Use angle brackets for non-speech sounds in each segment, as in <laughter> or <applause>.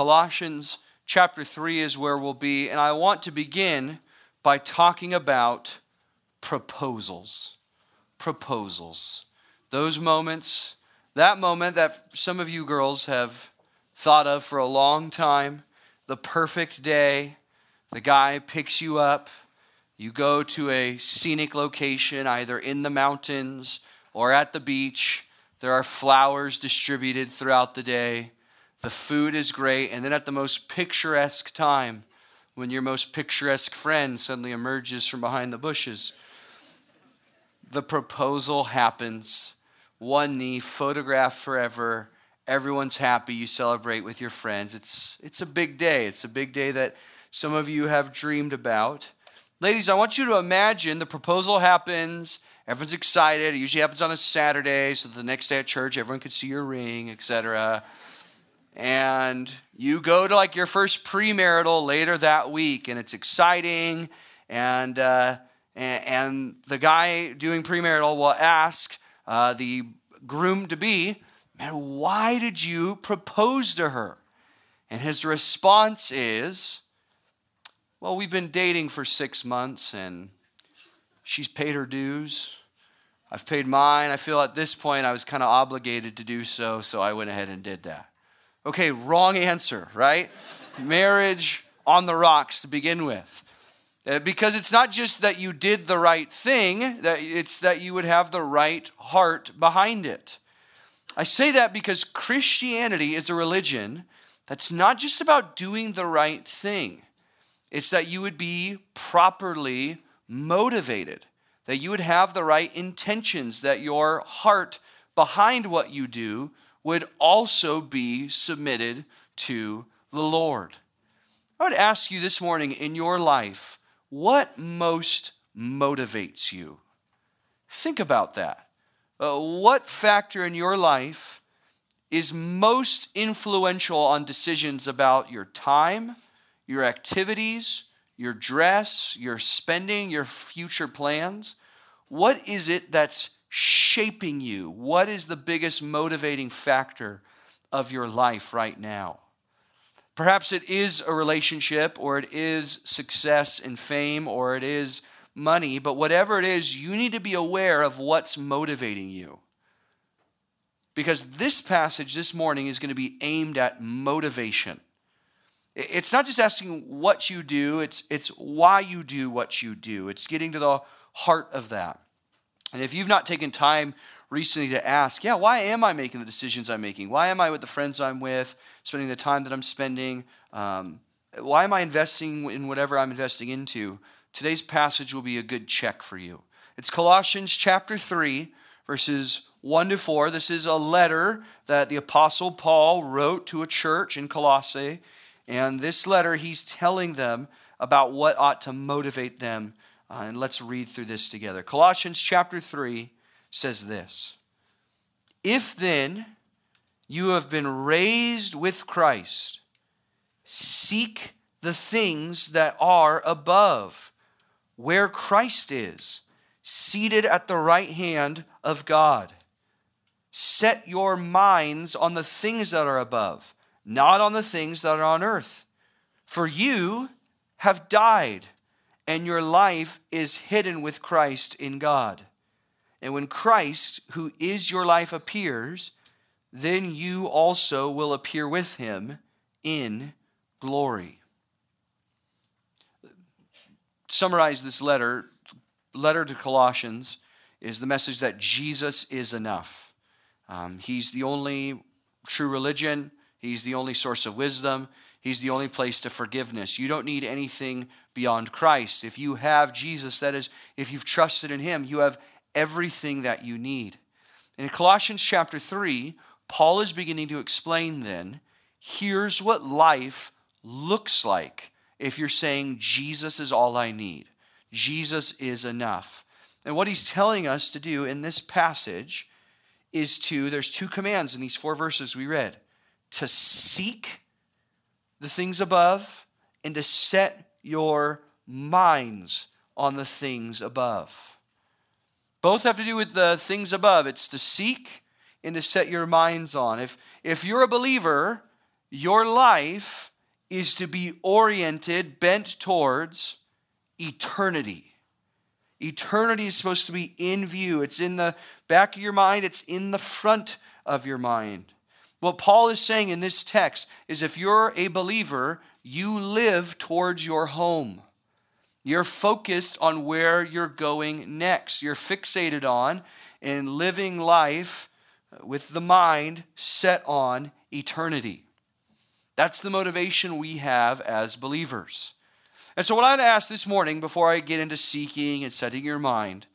Colossians chapter 3 is where we'll be, and I want to begin by talking about proposals. Proposals. Those moments, that moment that some of you girls have thought of for a long time, the perfect day, the guy picks you up, you go to a scenic location, either in the mountains or at the beach. There are flowers distributed throughout the day. The food is great. And then at the most picturesque time, when your most picturesque friend suddenly emerges from behind the bushes, the proposal happens. One knee, photograph forever. Everyone's happy. You celebrate with your friends. It's, it's a big day. It's a big day that some of you have dreamed about. Ladies, I want you to imagine the proposal happens. Everyone's excited. It usually happens on a Saturday, so the next day at church, everyone can see your ring, etc. And you go to like your first premarital later that week, and it's exciting. And uh, and, the guy doing premarital will ask uh, the groom to be, "Man, why did you propose to her?" And his response is, well, we've been dating for six months and she's paid her dues. I've paid mine. I feel at this point I was kind of obligated to do so, so I went ahead and did that. Okay, wrong answer, right? Marriage on the rocks to begin with. Uh, because it's not just that you did the right thing, that it's that you would have the right heart behind it. I say that because Christianity is a religion that's not just about doing the right thing. It's that you would be properly motivated, that you would have the right intentions, that your heart behind what you do would also be submitted to the Lord. I would ask you this morning in your life, what most motivates you? Think about that. Uh, what factor in your life is most influential on decisions about your time? your activities, your dress, your spending, your future plans? What is it that's shaping you? What is the biggest motivating factor of your life right now? Perhaps it is a relationship, or it is success and fame, or it is money, but whatever it is, you need to be aware of what's motivating you. Because this passage this morning is going to be aimed at motivation. It's not just asking what you do, it's, it's why you do what you do. It's getting to the heart of that. And if you've not taken time recently to ask, yeah, why am I making the decisions I'm making? Why am I with the friends I'm with, spending the time that I'm spending? Um, why am I investing in whatever I'm investing into? Today's passage will be a good check for you. It's Colossians chapter 3, verses 1 to 4. This is a letter that the Apostle Paul wrote to a church in Colossae. And this letter, he's telling them about what ought to motivate them. Uh, and let's read through this together. Colossians chapter 3 says this If then you have been raised with Christ, seek the things that are above, where Christ is, seated at the right hand of God. Set your minds on the things that are above not on the things that are on earth. For you have died, and your life is hidden with Christ in God. And when Christ, who is your life, appears, then you also will appear with him in glory. Summarize this letter, letter to Colossians, is the message that Jesus is enough. Um, he's the only true religion. He's the only source of wisdom. He's the only place to forgiveness. You don't need anything beyond Christ. If you have Jesus, that is, if you've trusted in Him, you have everything that you need. In Colossians chapter 3, Paul is beginning to explain then here's what life looks like if you're saying, Jesus is all I need, Jesus is enough. And what he's telling us to do in this passage is to, there's two commands in these four verses we read to seek the things above and to set your minds on the things above. Both have to do with the things above. It's to seek and to set your minds on. If, if you're a believer, your life is to be oriented, bent towards eternity. Eternity is supposed to be in view. It's in the back of your mind, it's in the front of your mind. What Paul is saying in this text is if you're a believer, you live towards your home. You're focused on where you're going next. You're fixated on and living life with the mind set on eternity. That's the motivation we have as believers. And so, what I'd ask this morning before I get into seeking and setting your mind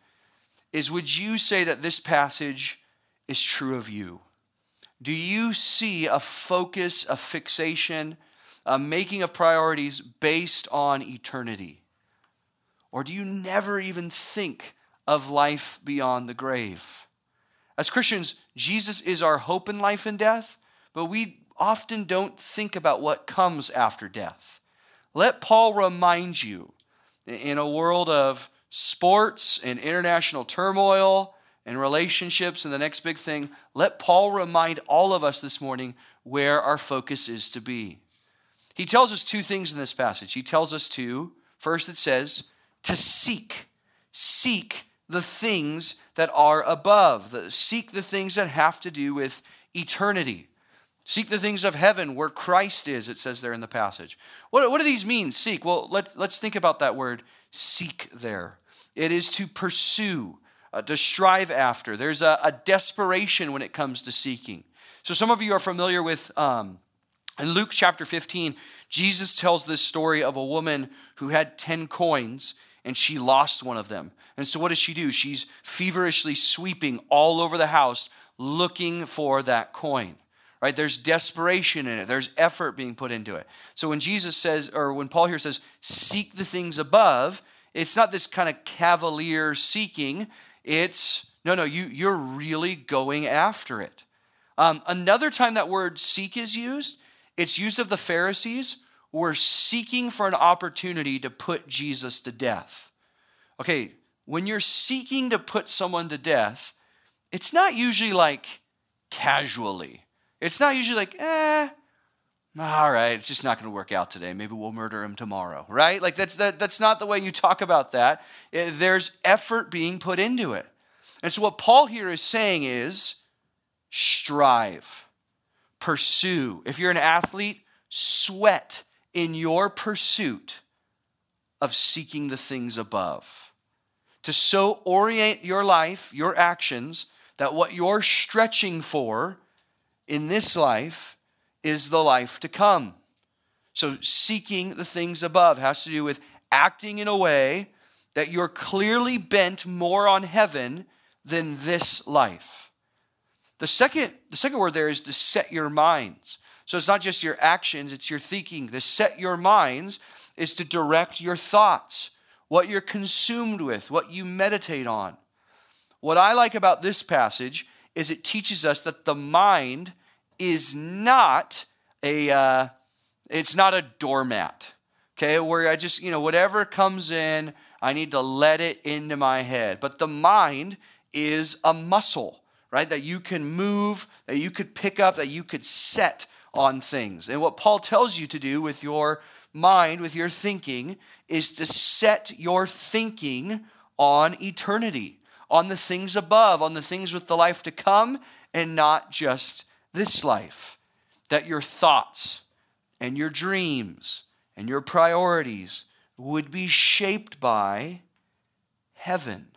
is would you say that this passage is true of you? Do you see a focus, a fixation, a making of priorities based on eternity? Or do you never even think of life beyond the grave? As Christians, Jesus is our hope in life and death, but we often don't think about what comes after death. Let Paul remind you in a world of sports and international turmoil and relationships and the next big thing, let Paul remind all of us this morning where our focus is to be. He tells us two things in this passage. He tells us to, first, it says, to seek. Seek the things that are above, the, seek the things that have to do with eternity. Seek the things of heaven where Christ is, it says there in the passage. What, what do these mean, seek? Well, let, let's think about that word seek there. It is to pursue, uh, to strive after. There's a, a, desperation when it comes to seeking. So, some of you are familiar with, um, in Luke chapter 15, Jesus tells this story of a woman who had 10 coins and she lost one of them. And so, what does she do? She's feverishly sweeping all over the house looking for that coin right? There's desperation in it, there's effort being put into it. So when Jesus says, or when Paul here says, seek the things above, it's not this kind of cavalier seeking. It's, no, no, you, you're really going after it. Um, another time that word seek is used, it's used of the Pharisees were seeking for an opportunity to put Jesus to death. Okay, when you're seeking to put someone to death, it's not usually like casually. It's not usually like, eh, all right, it's just not going to work out today. Maybe we'll murder him tomorrow, right? Like that's that, that's not the way you talk about that. Eh, there's effort being put into it. And so what Paul here is saying is strive, pursue. If you're an athlete, sweat in your pursuit of seeking the things above. To so orient your life, your actions, that what you're stretching for in this life is the life to come. So, seeking the things above has to do with acting in a way that you're clearly bent more on heaven than this life. The second, the second word there is to set your minds. So it's not just your actions, it's your thinking. To set your minds is to direct your thoughts, what you're consumed with, what you meditate on. What I like about this passage is it teaches us that the mind is not a uh, it's not a doormat okay? Where i just you know whatever comes in i need to let it into my head. But the mind is a muscle right that you can move that you could pick up that you could set on things. And what paul tells you to do with your mind with your thinking is to set your thinking on eternity on the things above, on the things with the life to come, and not just this life. That your thoughts and your dreams and your priorities would be shaped by heaven.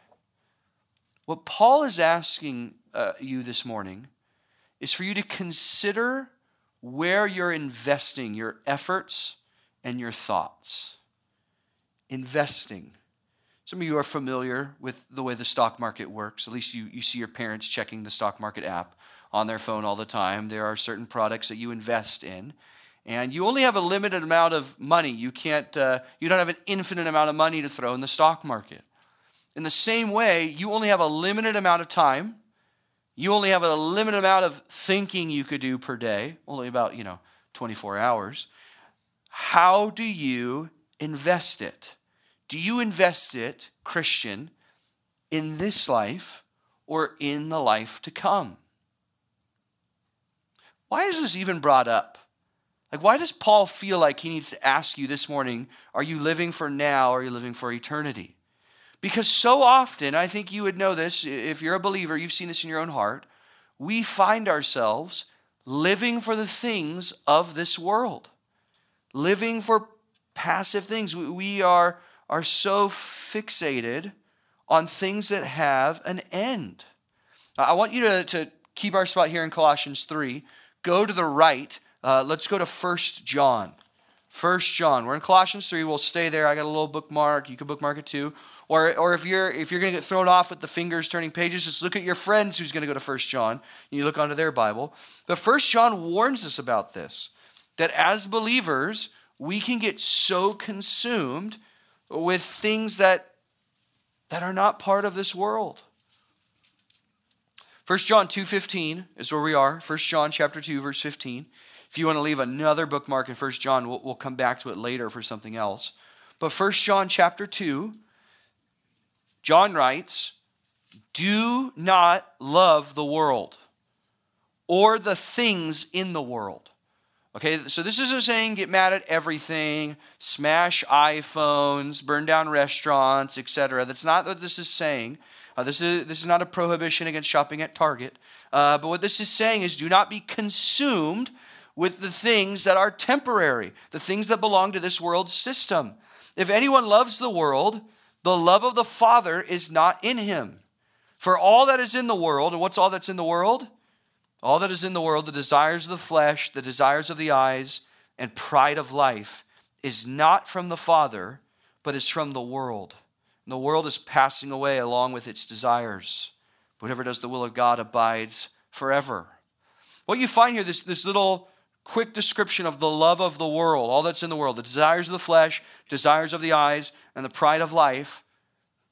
What Paul is asking uh, you this morning is for you to consider where you're investing your efforts and your thoughts. Investing. Some of you are familiar with the way the stock market works. At least you, you see your parents checking the stock market app on their phone all the time. There are certain products that you invest in. And you only have a limited amount of money. You can't, uh, you don't have an infinite amount of money to throw in the stock market. In the same way, you only have a limited amount of time. You only have a limited amount of thinking you could do per day, only about, you know, 24 hours. How do you invest it? Do you invest it, Christian, in this life or in the life to come? Why is this even brought up? Like, why does Paul feel like he needs to ask you this morning, are you living for now or are you living for eternity? Because so often, I think you would know this, if you're a believer, you've seen this in your own heart, we find ourselves living for the things of this world, living for passive things. We are, are so fixated on things that have an end. I want you to, to keep our spot here in Colossians 3. Go to the right. Uh, let's go to First John. First John. We're in Colossians 3. We'll stay there. I got a little bookmark. You can bookmark it too. Or, or if you're if you're going to get thrown off with the fingers turning pages, just look at your friends who's going to go to First John. You look onto their Bible. The First John warns us about this. That as believers, we can get so consumed with things that that are not part of this world. 1 John 2:15 is where we are. 1 John chapter 2 verse 15. If you want to leave another bookmark in 1 John, we'll, we'll come back to it later for something else. But 1 John chapter 2, John writes, Do not love the world or the things in the world. Okay, so this isn't saying get mad at everything, smash iPhones, burn down restaurants, etc. That's not what this is saying. Uh, this, is, this is not a prohibition against shopping at Target. Uh, but what this is saying is do not be consumed with the things that are temporary, the things that belong to this world system. If anyone loves the world, the love of the Father is not in him. For all that is in the world, and what's all that's in the world? All that is in the world, the desires of the flesh, the desires of the eyes, and pride of life, is not from the Father, but is from the world. The world is passing away along with its desires. Whatever does the will of God abides forever. What you find here, this, this little quick description of the love of the world, all that's in the world, the desires of the flesh, desires of the eyes, and the pride of life,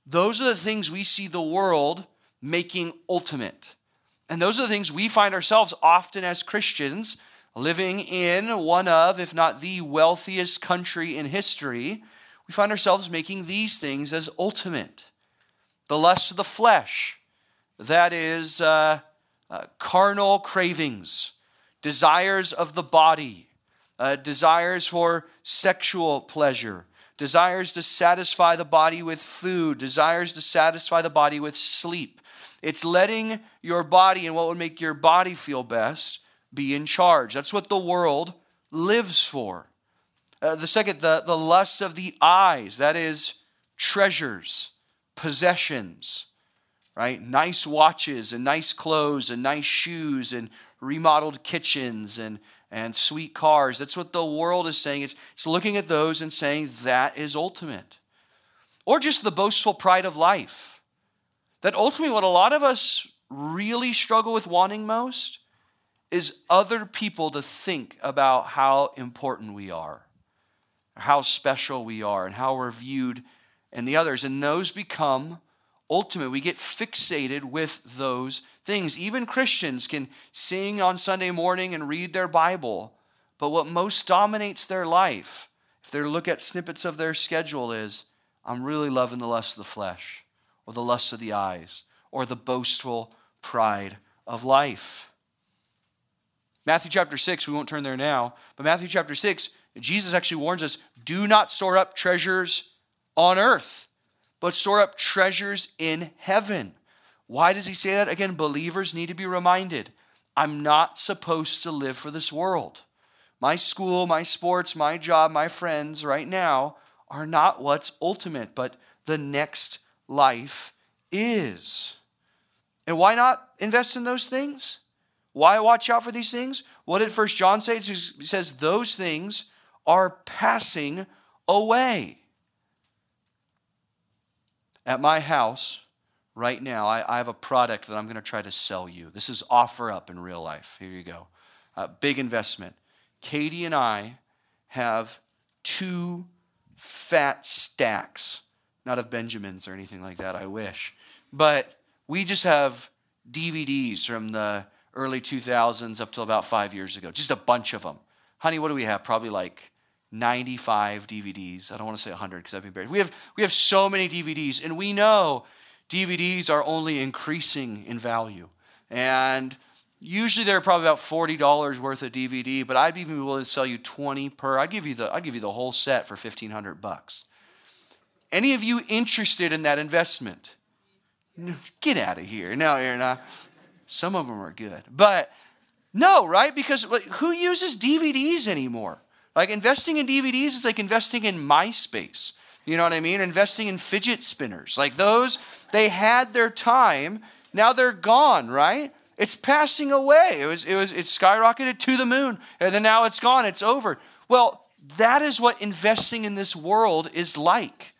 those are the things we see the world making ultimate. And those are the things we find ourselves often as Christians living in one of, if not the wealthiest country in history. We find ourselves making these things as ultimate. The lust of the flesh, that is uh, uh, carnal cravings desires of the body, uh, desires for sexual pleasure, desires to satisfy the body with food, desires to satisfy the body with sleep. It's letting your body and what would make your body feel best be in charge. That's what the world lives for. Uh, the second, the, the lust of the eyes, that is treasures, possessions, right? Nice watches and nice clothes and nice shoes and remodeled kitchens and, and sweet cars. That's what the world is saying. It's, it's looking at those and saying that is ultimate. Or just the boastful pride of life. That ultimately, what a lot of us really struggle with wanting most is other people to think about how important we are, how special we are, and how we're viewed and the others. And those become ultimate. We get fixated with those things. Even Christians can sing on Sunday morning and read their Bible, but what most dominates their life, if they look at snippets of their schedule, is I'm really loving the lust of the flesh, or the lust of the eyes, or the boastful pride of life. Matthew chapter 6, we won't turn there now, but Matthew chapter 6, Jesus actually warns us do not store up treasures on earth but store up treasures in heaven. Why does he say that? Again, believers need to be reminded I'm not supposed to live for this world. My school, my sports, my job, my friends right now are not what's ultimate, but the next life is. And why not invest in those things? Why watch out for these things? What did First John say? He says those things are passing away. At my house, right now, I, I have a product that I'm going to try to sell you. This is OfferUp in real life. Here you go. Uh, big investment. Katie and I have two fat stacks, not of Benjamins or anything like that, I wish. But we just have DVDs from the early 2000s up till about five years ago, just a bunch of them. Honey, what do we have? Probably like 95 DVDs. I don't want to say 100 because I've been buried. We have, we have so many DVDs, and we know DVDs are only increasing in value. And Usually they're probably about $40 worth of DVD, but I'd even be willing to sell you 20 per. I'd give you the, I'd give you the whole set for 1500 bucks. Any of you interested in that investment? Get out of here. No, you're not. Some of them are good. But no, right? Because who uses DVDs anymore? Like investing in DVDs is like investing in MySpace. You know what I mean? Investing in fidget spinners. Like those, they had their time. Now they're gone, right? It's passing away. It was, it was, it skyrocketed to the moon, and then now it's gone. It's over. Well, that is what investing in this world is like.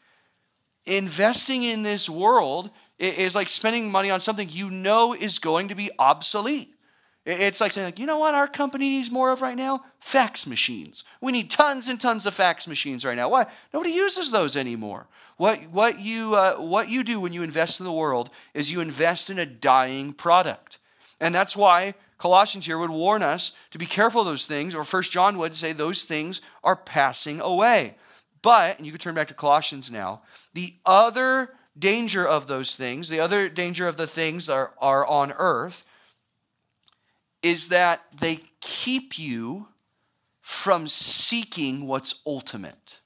Investing in this world is like spending money on something you know is going to be obsolete. It's like saying, like, you know what our company needs more of right now? Fax machines. We need tons and tons of fax machines right now. Why? Nobody uses those anymore. What, what, you, uh, what you do when you invest in the world is you invest in a dying product. And that's why Colossians here would warn us to be careful of those things, or First John would say those things are passing away. But, and you can turn back to Colossians now, the other danger of those things, the other danger of the things are, are on earth, is that they keep you from seeking what's ultimate.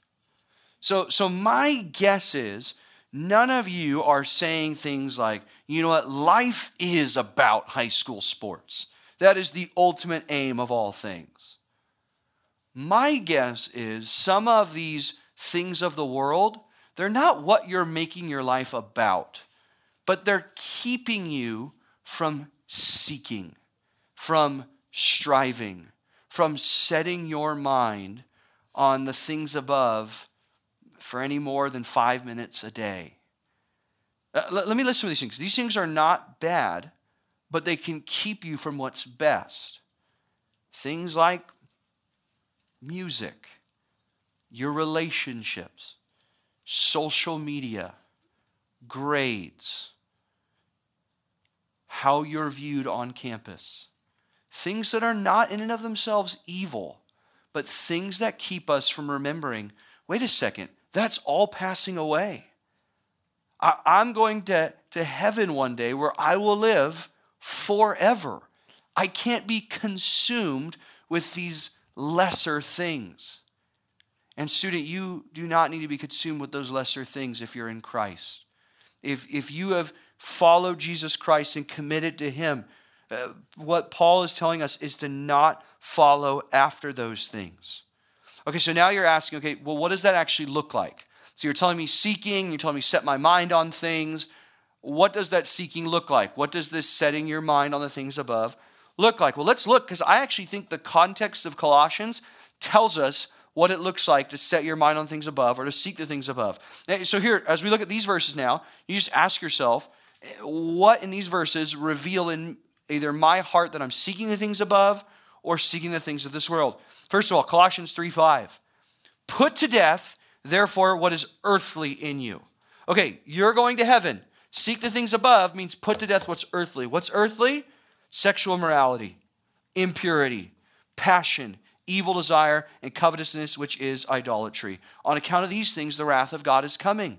So, so my guess is none of you are saying things like, you know what, life is about high school sports. That is the ultimate aim of all things. My guess is some of these things of the world, they're not what you're making your life about, but they're keeping you from seeking from striving, from setting your mind on the things above for any more than five minutes a day. Uh, let, let me list some of these things. These things are not bad, but they can keep you from what's best. Things like music, your relationships, social media, grades, how you're viewed on campus Things that are not in and of themselves evil, but things that keep us from remembering wait a second, that's all passing away. I, am going to, to heaven one day where I will live forever. I can't be consumed with these lesser things. And, student, you do not need to be consumed with those lesser things if you're in Christ. If, if you have followed Jesus Christ and committed to Him, uh, what Paul is telling us is to not follow after those things. Okay, so now you're asking, okay, well, what does that actually look like? So you're telling me seeking, you're telling me set my mind on things. What does that seeking look like? What does this setting your mind on the things above look like? Well, let's look because I actually think the context of Colossians tells us what it looks like to set your mind on things above or to seek the things above. So, here, as we look at these verses now, you just ask yourself, what in these verses reveal in, either my heart that I'm seeking the things above or seeking the things of this world. First of all, Colossians 3 5. Put to death, therefore, what is earthly in you. Okay, you're going to heaven. Seek the things above means put to death what's earthly. What's earthly? Sexual morality, impurity, passion, evil desire, and covetousness, which is idolatry. On account of these things, the wrath of God is coming.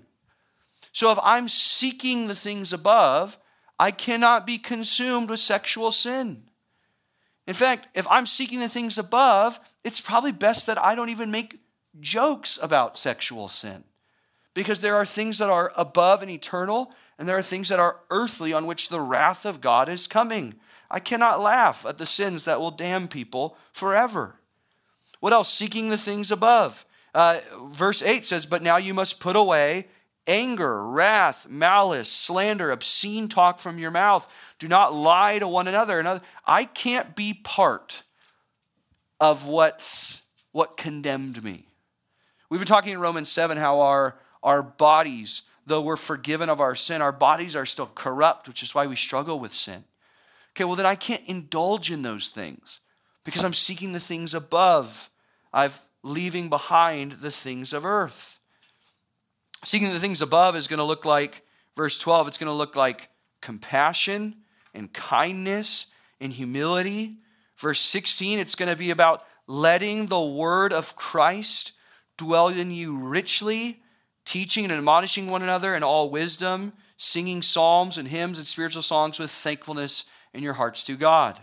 So if I'm seeking the things above, I cannot be consumed with sexual sin. In fact, if I'm seeking the things above, it's probably best that I don't even make jokes about sexual sin. Because there are things that are above and eternal, and there are things that are earthly on which the wrath of God is coming. I cannot laugh at the sins that will damn people forever. What else? Seeking the things above. Uh, verse 8 says, But now you must put away anger, wrath, malice, slander, obscene talk from your mouth. Do not lie to one another. I can't be part of what's what condemned me. We've been talking in Romans 7 how our, our bodies, though we're forgiven of our sin, our bodies are still corrupt, which is why we struggle with sin. Okay, well, then I can't indulge in those things because I'm seeking the things above. I'm leaving behind the things of earth. Seeking the things above is going to look like, verse 12, it's going to look like compassion and kindness and humility. Verse 16, it's going to be about letting the word of Christ dwell in you richly, teaching and admonishing one another in all wisdom, singing psalms and hymns and spiritual songs with thankfulness in your hearts to God.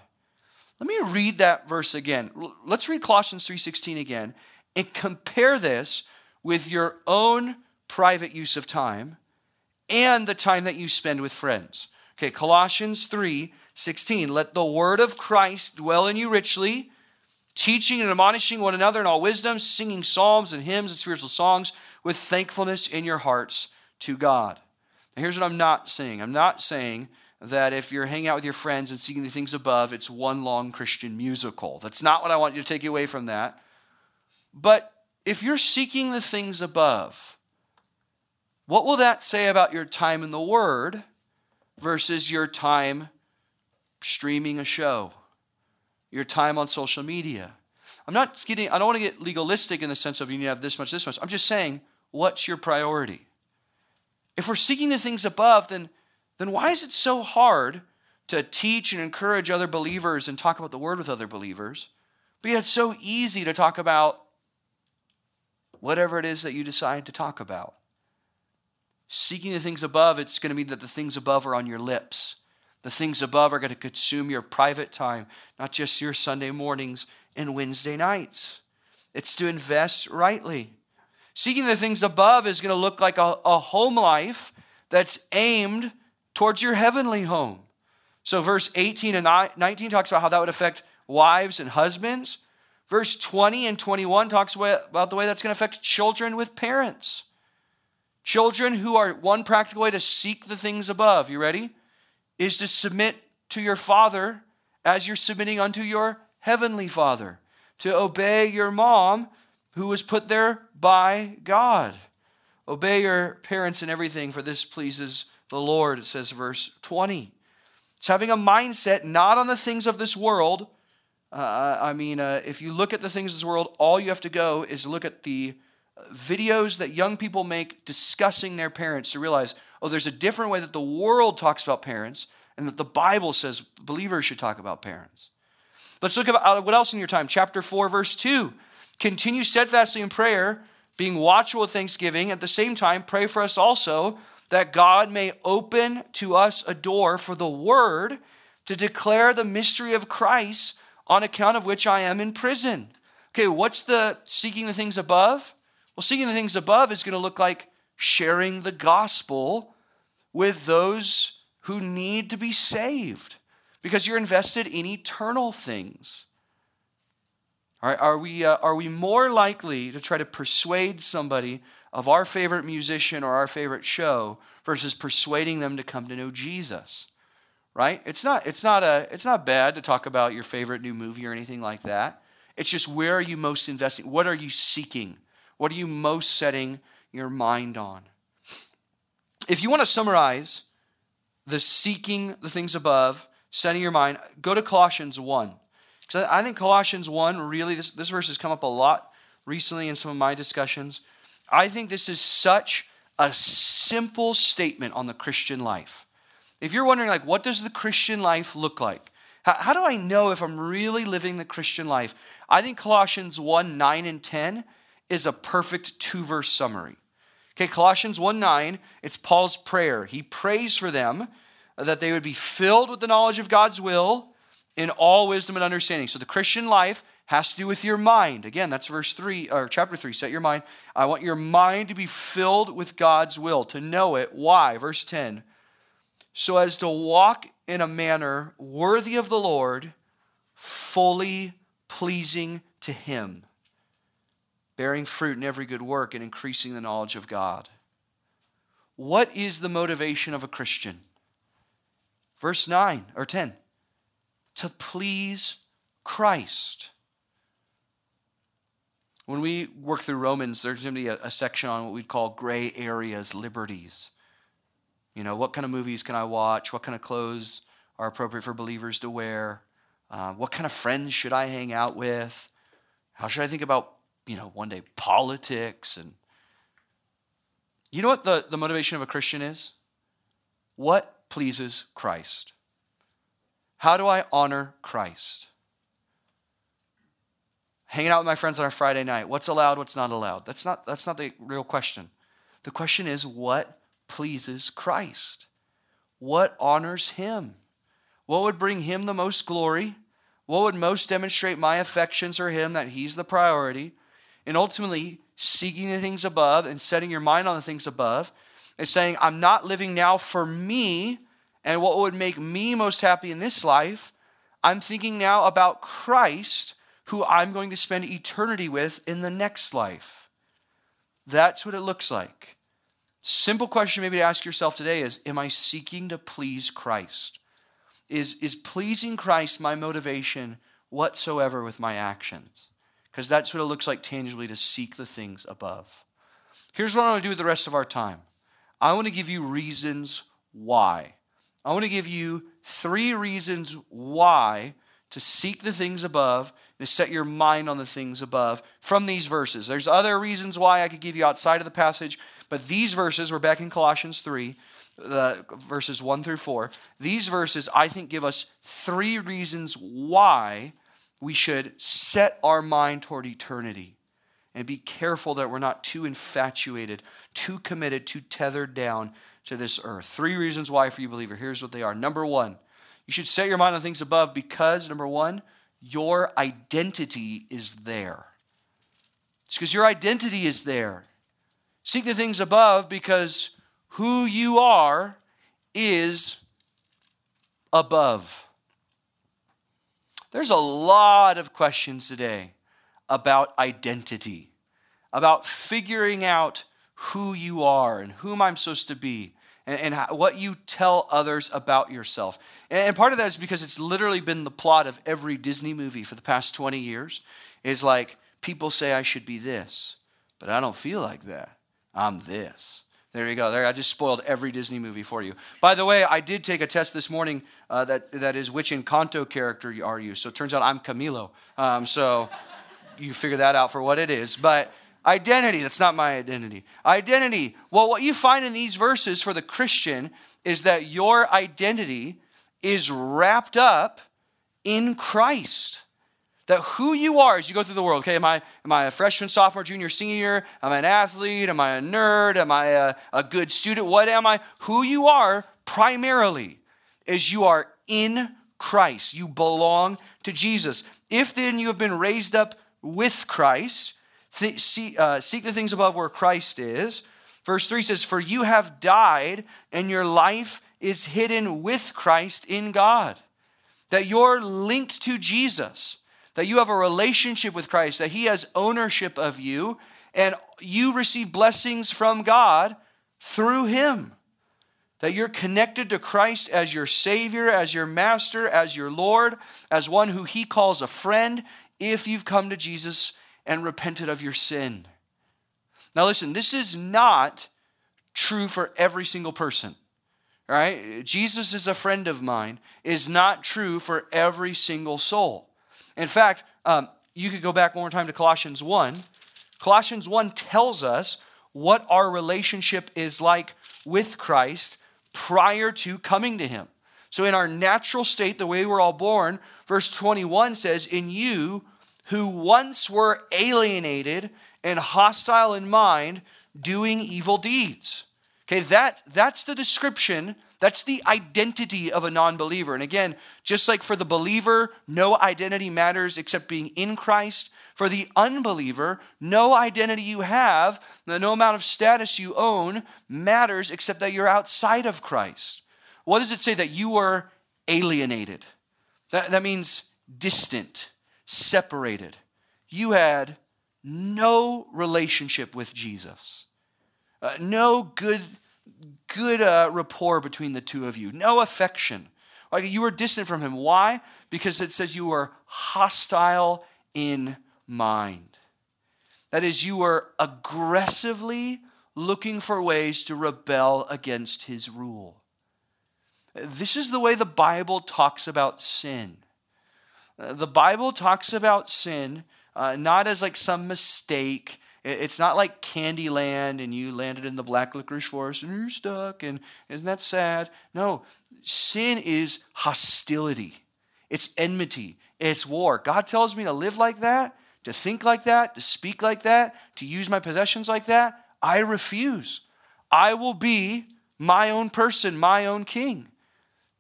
Let me read that verse again. Let's read Colossians 3:16 again and compare this with your own private use of time and the time that you spend with friends. Okay, Colossians 3 16. Let the word of Christ dwell in you richly, teaching and admonishing one another in all wisdom, singing psalms and hymns and spiritual songs with thankfulness in your hearts to God. Now, here's what I'm not saying I'm not saying that if you're hanging out with your friends and seeking the things above, it's one long Christian musical. That's not what I want you to take away from that. But if you're seeking the things above, what will that say about your time in the Word versus your time streaming a show, your time on social media? I'm not getting, I don't want to get legalistic in the sense of you need to have this much, this much. I'm just saying, what's your priority? If we're seeking the things above, then, then why is it so hard to teach and encourage other believers and talk about the word with other believers? But yet it's so easy to talk about whatever it is that you decide to talk about. Seeking the things above, it's going to mean that the things above are on your lips. The things above are going to consume your private time, not just your Sunday mornings and Wednesday nights. It's to invest rightly. Seeking the things above is going to look like a, a home life that's aimed towards your heavenly home. So, verse 18 and 19 talks about how that would affect wives and husbands. Verse 20 and 21 talks about the way that's going to affect children with parents. Children who are one practical way to seek the things above, you ready? Is to submit to your father as you're submitting unto your heavenly father, to obey your mom who was put there by God. Obey your parents in everything, for this pleases the Lord, it says, verse 20. It's having a mindset not on the things of this world uh, I mean, uh, if you look at the things of this world, all you have to go is look at the videos that young people make discussing their parents to realize, oh, there's a different way that the world talks about parents and that the Bible says believers should talk about parents. Let's look at uh, what else in your time. Chapter 4, verse 2. Continue steadfastly in prayer, being watchful with thanksgiving. At the same time, pray for us also that God may open to us a door for the word to declare the mystery of Christ on account of which I am in prison. Okay, what's the seeking the things above? Well, seeking the things above is going to look like sharing the gospel with those who need to be saved because you're invested in eternal things. Are, are, we, uh, are we more likely to try to persuade somebody of our favorite musician or our favorite show versus persuading them to come to know Jesus? right? It's not, it's, not a, it's not bad to talk about your favorite new movie or anything like that. It's just where are you most investing? What are you seeking? What are you most setting your mind on? If you want to summarize the seeking the things above, setting your mind, go to Colossians 1. Because I think Colossians 1 really, this, this verse has come up a lot recently in some of my discussions. I think this is such a simple statement on the Christian life. If you're wondering, like, what does the Christian life look like? How, how do I know if I'm really living the Christian life? I think Colossians 1 9 and 10 is a perfect two verse summary. Okay, Colossians 1 9, it's Paul's prayer. He prays for them that they would be filled with the knowledge of God's will in all wisdom and understanding. So the Christian life has to do with your mind. Again, that's verse 3 or chapter 3. Set your mind. I want your mind to be filled with God's will, to know it. Why? Verse 10 so as to walk in a manner worthy of the Lord, fully pleasing to Him, bearing fruit in every good work and increasing the knowledge of God. What is the motivation of a Christian? Verse 9 or 10 to please Christ. When we work through Romans, there's going to be a, a section on what we'd call gray areas, liberties. You know, what kind of movies can I watch? What kind of clothes are appropriate for believers to wear? Uh, what kind of friends should I hang out with? How should I think about, you know, one day politics? And you know what the, the motivation of a Christian is? What pleases Christ? How do I honor Christ? Hanging out with my friends on a Friday night. What's allowed, what's not allowed? That's not, that's not the real question. The question is, what pleases Christ? What honors him? What would bring him the most glory? what would most demonstrate my affections for Him, that He's the priority, and ultimately seeking the things above and setting your mind on the things above, is saying, I'm not living now for me and what would make me most happy in this life. I'm thinking now about Christ, who I'm going to spend eternity with in the next life. That's what it looks like. Simple question maybe to ask yourself today is Am I seeking to please Christ? Is, is pleasing Christ my motivation whatsoever with my actions? Because that's what it looks like tangibly to seek the things above. Here's what I want to do with the rest of our time I want to give you reasons why. I want to give you three reasons why to seek the things above, to set your mind on the things above from these verses. There's other reasons why I could give you outside of the passage, but these verses, we're back in Colossians 3, uh, verses 1 through 4. These verses, I think, give us three reasons why we should set our mind toward eternity and be careful that we're not too infatuated, too committed, too tethered down to this earth. Three reasons why for you, believer. Here's what they are. Number one, you should set your mind on things above because, number one, your identity is there. It's because your identity is there. Seek the things above because who you are is above. There's a lot of questions today about identity, about figuring out who you are and whom I'm supposed to be and, what you tell others about yourself. And, and part of that is because it's literally been the plot of every Disney movie for the past 20 years is like people say I should be this, but I don't feel like that. I'm this. There you go. There, I just spoiled every Disney movie for you. By the way, I did take a test this morning uh, that that is which Encanto character are you? So it turns out I'm Camilo. Um, so you figure that out for what it is. But identity, that's not my identity. Identity. Well, what you find in these verses for the Christian is that your identity is wrapped up in Christ that who you are as you go through the world, okay, am I, am I a freshman, sophomore, junior, senior? Am I an athlete? Am I a nerd? Am I a, a good student? What am I? Who you are primarily is you are in Christ. You belong to Jesus. If then you have been raised up with Christ, th- see, uh, seek the things above where Christ is. Verse 3 says, For you have died, and your life is hidden with Christ in God. That you're linked to Jesus that you have a relationship with Christ, that He has ownership of you, and you receive blessings from God through Him. That you're connected to Christ as your Savior, as your Master, as your Lord, as one who He calls a friend if you've come to Jesus and repented of your sin. Now, listen, this is not true for every single person. Right? Jesus is a friend of mine is not true for every single soul. In fact, um, you could go back one more time to Colossians 1. Colossians 1 tells us what our relationship is like with Christ prior to coming to Him. So, in our natural state, the way we're all born, verse 21 says, In you who once were alienated and hostile in mind, doing evil deeds. Okay, that, that's the description that's the identity of a non believer. And again, just like for the believer, no identity matters except being in Christ. For the unbeliever, no identity you have, no amount of status you own matters except that you're outside of Christ. What does it say? That you are alienated. That, that means distant, separated. You had no relationship with Jesus, uh, no good good uh, rapport between the two of you, no affection. Like you were distant from him. Why? Because it says you were hostile in mind. That is, you were aggressively looking for ways to rebel against his rule. This is the way the Bible talks about sin. The Bible talks about sin uh, not as like some mistake it's not like Candyland and you landed in the black licorice forest and you're stuck and isn't that sad? No, sin is hostility, it's enmity, it's war. God tells me to live like that, to think like that, to speak like that, to use my possessions like that. I refuse. I will be my own person, my own king.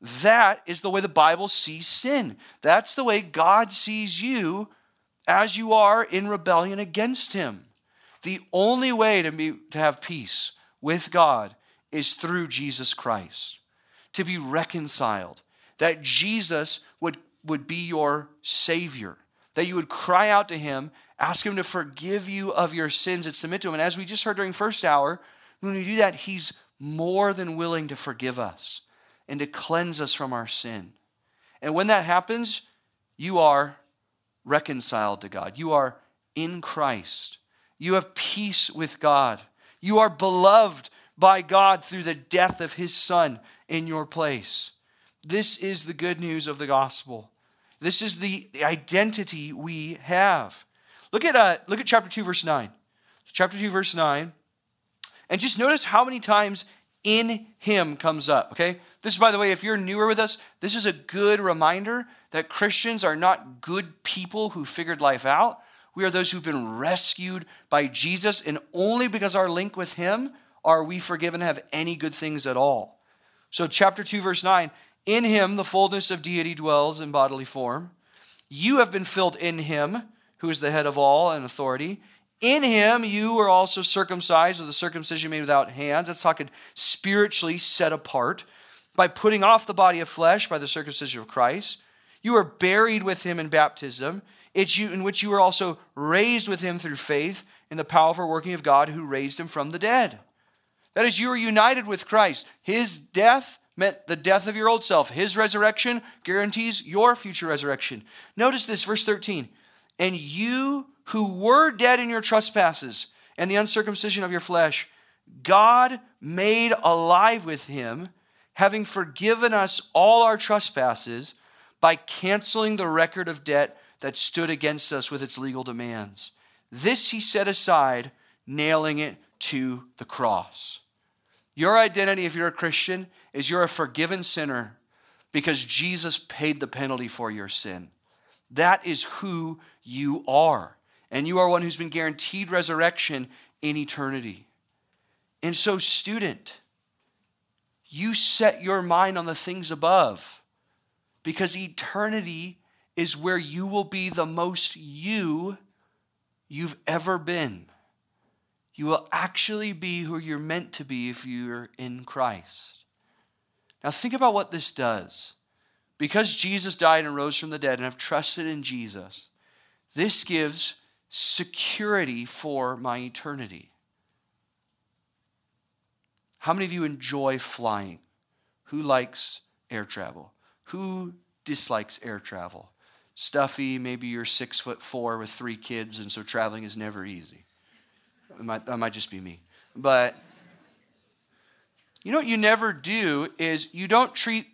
That is the way the Bible sees sin. That's the way God sees you as you are in rebellion against Him. The only way to, be, to have peace with God is through Jesus Christ, to be reconciled, that Jesus would, would be your Savior, that you would cry out to Him, ask Him to forgive you of your sins, and submit to Him. And as we just heard during first hour, when we do that, He's more than willing to forgive us and to cleanse us from our sin. And when that happens, you are reconciled to God. You are in Christ. You have peace with God. You are beloved by God through the death of his Son in your place. This is the good news of the gospel. This is the identity we have. Look at, uh, look at chapter 2, verse 9. Chapter 2, verse 9. And just notice how many times in him comes up, okay? This, by the way, if you're newer with us, this is a good reminder that Christians are not good people who figured life out. We are those who've been rescued by Jesus, and only because our link with him are we forgiven have any good things at all. So, chapter 2, verse 9 In him the fullness of deity dwells in bodily form. You have been filled in him, who is the head of all and authority. In him you were also circumcised with a circumcision made without hands. That's talking spiritually set apart by putting off the body of flesh by the circumcision of Christ. You were buried with him in baptism, in which you were also raised with him through faith in the powerful working of God who raised him from the dead. That is, you are united with Christ. His death meant the death of your old self. His resurrection guarantees your future resurrection. Notice this, verse 13. And you who were dead in your trespasses and the uncircumcision of your flesh, God made alive with him, having forgiven us all our trespasses by canceling the record of debt that stood against us with its legal demands. This he set aside, nailing it to the cross. Your identity, if you're a Christian, is you're a forgiven sinner because Jesus paid the penalty for your sin. That is who you are and you are one who's been guaranteed resurrection in eternity. And so, student, you set your mind on the things above because eternity is where you will be the most you you've ever been. You will actually be who you're meant to be if you're in Christ. Now, think about what this does. Because Jesus died and rose from the dead and have trusted in Jesus, this gives security for my eternity. How many of you enjoy flying? Who likes air travel? Who dislikes air travel? Stuffy, maybe you're six foot four with three kids, and so traveling is never easy. Might, that might just be me. But you know what you never do is you don't treat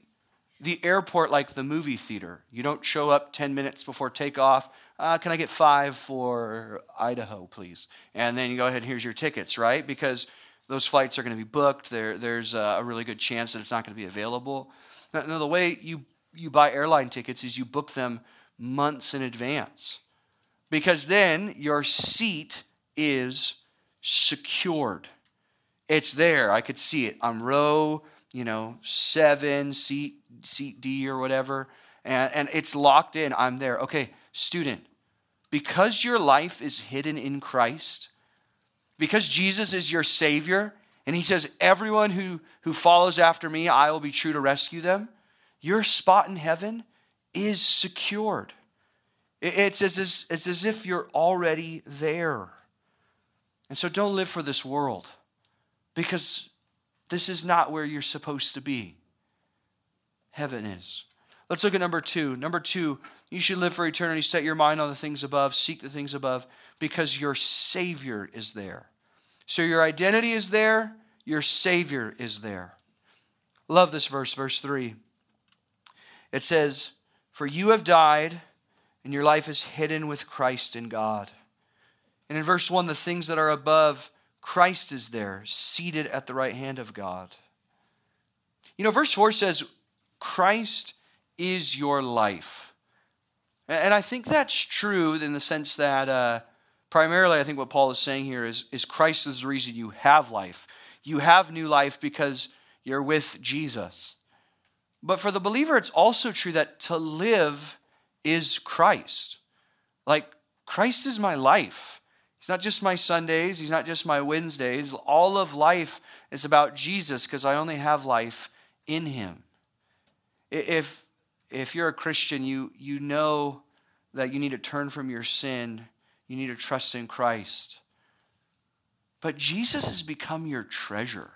the airport like the movie theater. You don't show up 10 minutes before takeoff uh, can I get five for Idaho, please? And then you go ahead and here's your tickets, right? Because those flights are going to be booked. There, there's a really good chance that it's not going to be available. Now, the way you, you buy airline tickets is you book them months in advance because then your seat is secured. It's there. I could see it. I'm row, you know, seven, seat, seat D or whatever. And, and it's locked in. I'm there. Okay, Student, because your life is hidden in Christ, because Jesus is your Savior, and He says, Everyone who, who follows after me, I will be true to rescue them, your spot in heaven is secured. It's as, as, as if you're already there. And so don't live for this world because this is not where you're supposed to be. Heaven is. Let's look at number two. Number two, you should live for eternity. Set your mind on the things above, seek the things above, because your Savior is there. So your identity is there, your Savior is there. Love this verse, verse 3. It says, For you have died, and your life is hidden with Christ in God. And in verse 1, the things that are above, Christ is there, seated at the right hand of God. You know, verse 4 says, Christ is your life. And I think that's true in the sense that uh, primarily I think what Paul is saying here is, is Christ is the reason you have life. You have new life because you're with Jesus. But for the believer, it's also true that to live is Christ. Like, Christ is my life. He's not just my Sundays, He's not just my Wednesdays. All of life is about Jesus because I only have life in Him. If, if you're a Christian, you, you know that you need to turn from your sin, you need to trust in Christ. But Jesus has become your treasure.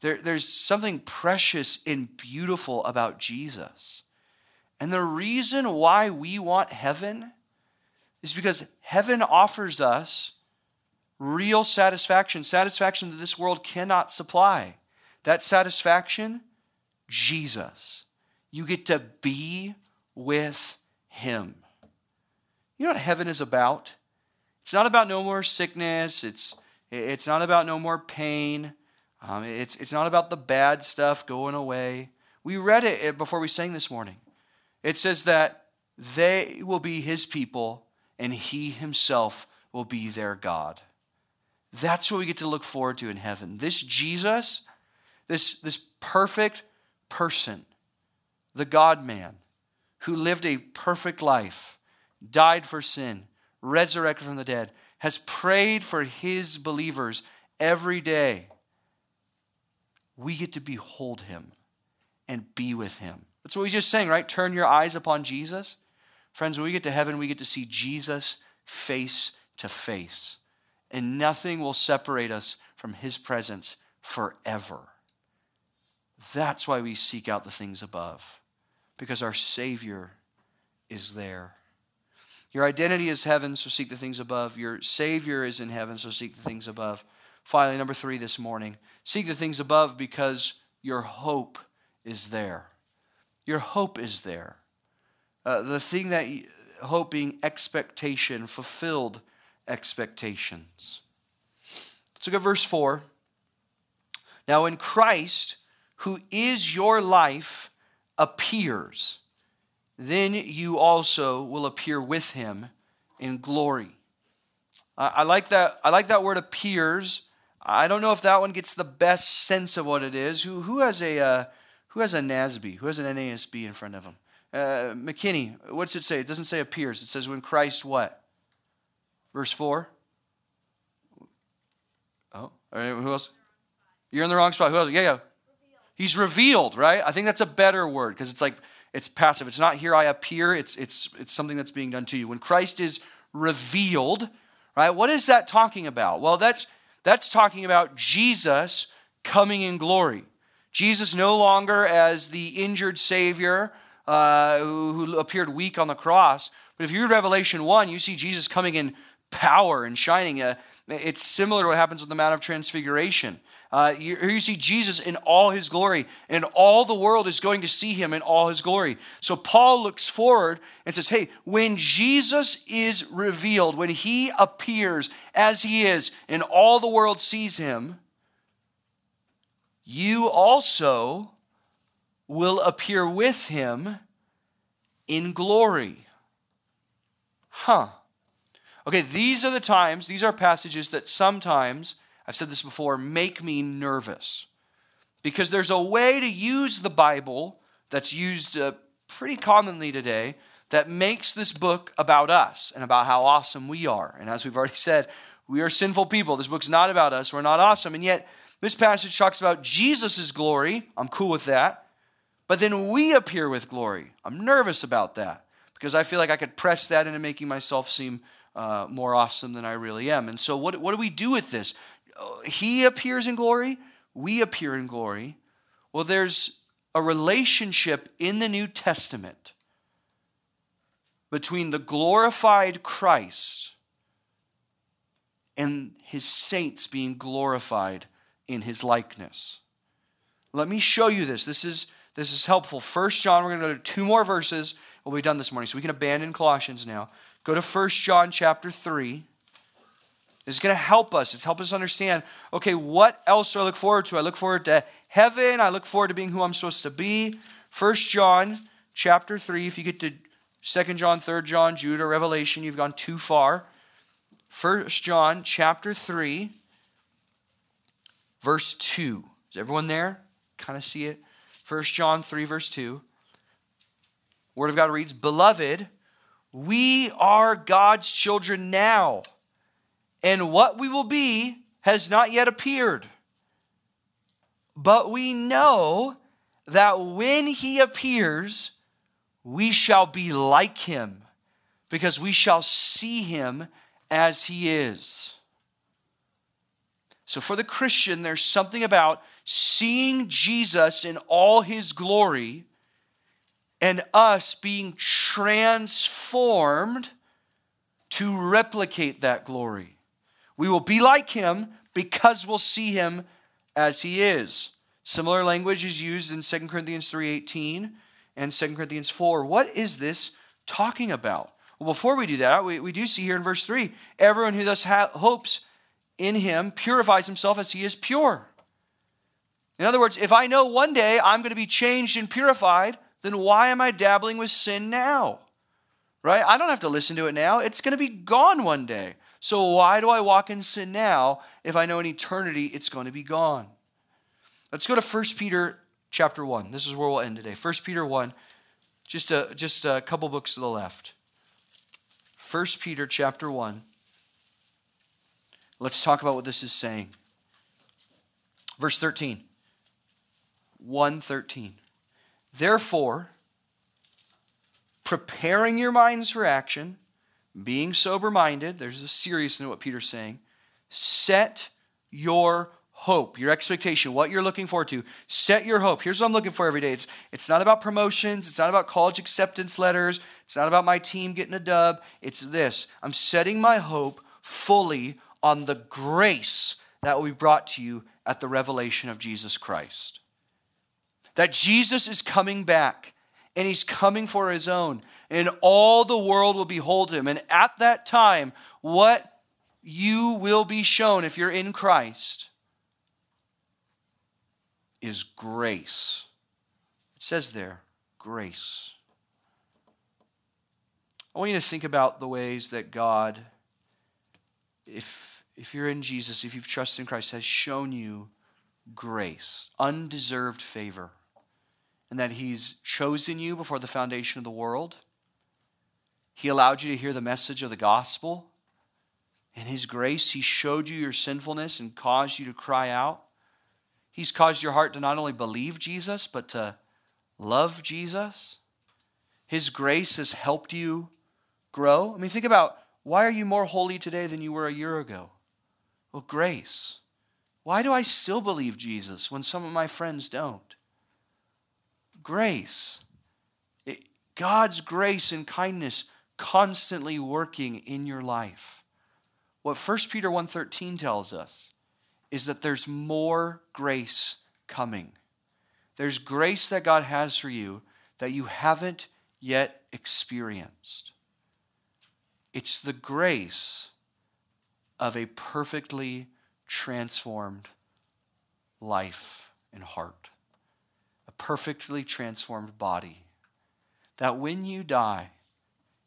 There, there's something precious and beautiful about Jesus. And the reason why we want heaven is because heaven offers us real satisfaction, satisfaction that this world cannot supply. That satisfaction, Jesus. You get to be with Him. You know what heaven is about? It's not about no more sickness, it's, it's not about no more pain, um, it's, it's not about the bad stuff going away. We read it before we sang this morning. It says that they will be His people and He Himself will be their God. That's what we get to look forward to in heaven. This Jesus, this, this perfect person, the God man, who lived a perfect life, died for sin, resurrected from the dead, has prayed for his believers every day. We get to behold him and be with him. That's what we just saying, right? Turn your eyes upon Jesus. Friends, when we get to heaven, we get to see Jesus face to face. And nothing will separate us from his presence forever. That's why we seek out the things above, because our Savior is there. Your identity is heaven, so seek the things above. Your Savior is in heaven, so seek the things above. Finally, number three this morning seek the things above because your hope is there. Your hope is there. Uh, the thing that hope being expectation, fulfilled expectations. Let's look at verse 4. Now, in Christ, who is your life, appears, then you also will appear with him in glory. I, I like that. I like that word appears. I don't know if that one gets the best sense of what it is. Who, who has a uh, who has a NASB? Who has an NASB in front of him? Uh, McKinney, what does it say? It doesn't say appears. It says when Christ what? Verse 4. Oh, who else? You're in the wrong spot. Who else? Yeah, yeah. He's revealed, right? I think that's a better word because it's like it's passive. It's not here I appear. It's it's it's something that's being done to you. When Christ is revealed, right? What is that talking about? Well, that's that's talking about Jesus coming in glory. Jesus no longer as the injured Savior uh, who, who appeared weak on the cross. But if you read Revelation 1, you see Jesus coming in power and shining. Uh, it's similar to what happens with the Mount of Transfiguration. Uh, you, you see Jesus in all his glory, and all the world is going to see him in all his glory. So Paul looks forward and says, Hey, when Jesus is revealed, when he appears as he is, and all the world sees him, you also will appear with him in glory. Huh. Okay, these are the times, these are passages that sometimes, I've said this before, make me nervous. Because there's a way to use the Bible that's used uh, pretty commonly today that makes this book about us and about how awesome we are. And as we've already <laughs> said, we are sinful people. This book's not about us. We're not awesome. And yet, this passage talks about Jesus' glory. I'm cool with that. But then we appear with glory. I'm nervous about that because I feel like I could press that into making myself seem uh, more awesome than I really am. And so, what, what do we do with this? He appears in glory, we appear in glory. Well, there's a relationship in the New Testament between the glorified Christ and his saints being glorified in his likeness. Let me show you this. This is this is helpful. First John, we're going to to two more verses. We'll be done this morning, so we can abandon Colossians now. Go to First John chapter 3. This is going to help us. It's help us understand, okay, what else do I look forward to? I look forward to heaven. I look forward to being who I'm supposed to be. First John chapter 3. If you get to Second John, Third John, Jude, or Revelation, you've gone too far. First John chapter 3, verse 2. Is everyone there? Kind of see it? 1 John 3, verse 2. Word of God reads, Beloved, we are God's children now, and what we will be has not yet appeared. But we know that when he appears, we shall be like him, because we shall see him as he is. So, for the Christian, there's something about seeing Jesus in all his glory and us being transformed to replicate that glory. We will be like him because we'll see him as he is. Similar language is used in 2 Corinthians 3:18 and 2 Corinthians 4. What is this talking about? Well, before we do that, we, we do see here in verse 3 everyone who thus ha- hopes in him purifies himself as he is pure. In other words, if I know one day I'm going to be changed and purified, then why am I dabbling with sin now? Right? I don't have to listen to it now. It's going to be gone one day. So why do I walk in sin now if I know in eternity it's going to be gone? Let's go to 1 Peter chapter 1. This is where we'll end today. 1 Peter 1, just a, just a couple books to the left. 1 Peter chapter 1. Let's talk about what this is saying. Verse 13. 113. Therefore, preparing your minds for action, being sober minded, there's a seriousness in what Peter's saying. Set your hope, your expectation, what you're looking forward to. Set your hope. Here's what I'm looking for every day. It's, it's not about promotions, it's not about college acceptance letters, it's not about my team getting a dub. It's this I'm setting my hope fully on the grace that will be brought to you at the revelation of Jesus Christ. That Jesus is coming back and he's coming for his own, and all the world will behold him. And at that time, what you will be shown if you're in Christ is grace. It says there, grace. I want you to think about the ways that God, if, if you're in Jesus, if you've trusted in Christ, has shown you grace, undeserved favor and that He's chosen you before the foundation of the world. He allowed you to hear the message of the gospel. In His grace, He showed you your sinfulness and caused you to cry out. He's caused your heart to not only believe Jesus, but to love Jesus. His grace has helped you grow. I mean, think about why are you more holy today than you were a year ago? Well, grace. Why do I still believe Jesus when some of my friends don't? Grace. It, God's grace and kindness constantly working in your life. What 1 Peter 1:13 tells us is that there's more grace coming. There's grace that God has for you that you haven't yet experienced. It's the grace of a perfectly transformed life and heart perfectly transformed body. That when you die,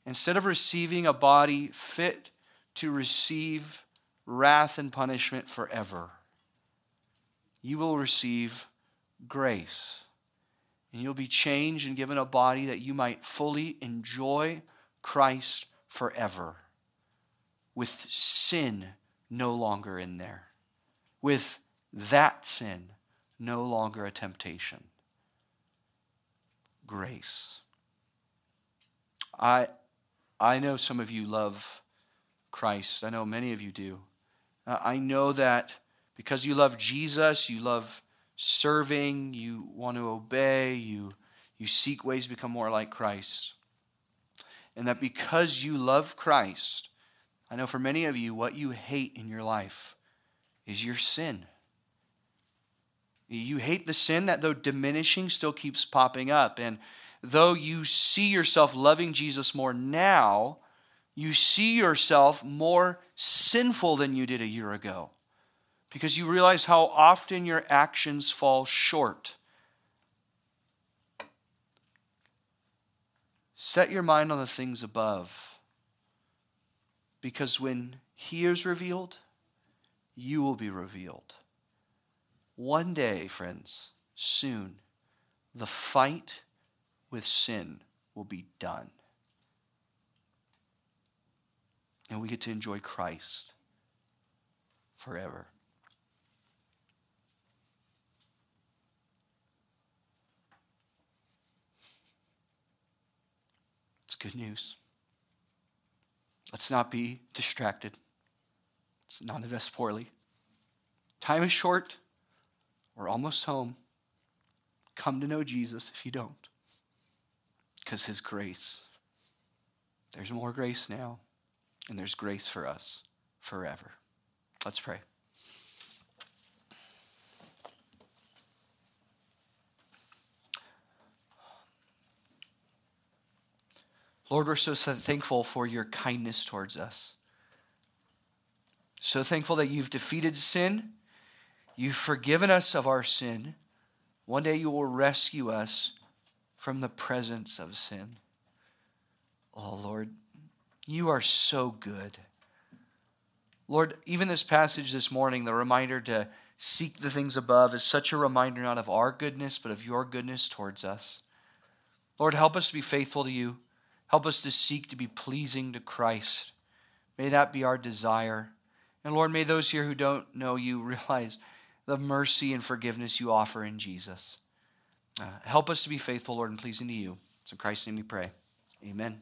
instead of receiving a body fit to receive wrath and punishment forever, you will receive grace. And you'll be changed and given a body that you might fully enjoy Christ forever, with sin no longer in there, with that sin no longer a temptation grace. I, I know some of you love Christ. I know many of you do. Uh, I know that because you love Jesus, you love serving, you want to obey, you, you seek ways to become more like Christ. And that because you love Christ, I know for many of you, what you hate in your life is your sin. You hate the sin that, though diminishing, still keeps popping up. And though you see yourself loving Jesus more now, you see yourself more sinful than you did a year ago because you realize how often your actions fall short. Set your mind on the things above because when He is revealed, you will be revealed. One day, friends, soon, the fight with sin will be done. And we get to enjoy Christ forever. It's good news. Let's not be distracted. Let's not invest poorly. Time is short. We're almost home. Come to know Jesus if you don't. Because his grace, there's more grace now, and there's grace for us forever. Let's pray. Lord, we're so thankful for your kindness towards us. So thankful that you've defeated sin, you've forgiven us of our sin. One day you will rescue us from the presence of sin. Oh, Lord, you are so good. Lord, even this passage this morning, the reminder to seek the things above, is such a reminder not of our goodness, but of your goodness towards us. Lord, help us to be faithful to you. Help us to seek to be pleasing to Christ. May that be our desire. And Lord, may those here who don't know you <laughs> realize the mercy and forgiveness you offer in Jesus. Uh, help us to be faithful, Lord, and pleasing to you. It's in Christ's name we pray. Amen.